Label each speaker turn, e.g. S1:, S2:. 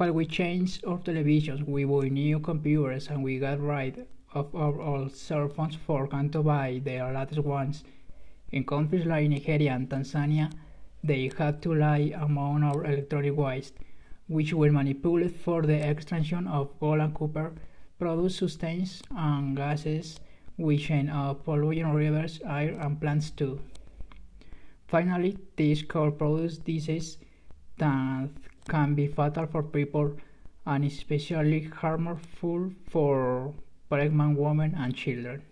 S1: While we changed our televisions, we bought new computers and we got rid of our old cell phones for going to buy the latest ones. In countries like Nigeria and Tanzania, they had to lie among our electronic waste, which were manipulated for the extraction of gold and copper, produce substances and gases which end up polluting rivers, air, and plants too. Finally, these could produce diseases that can be fatal for people and especially harmful for pregnant women and children.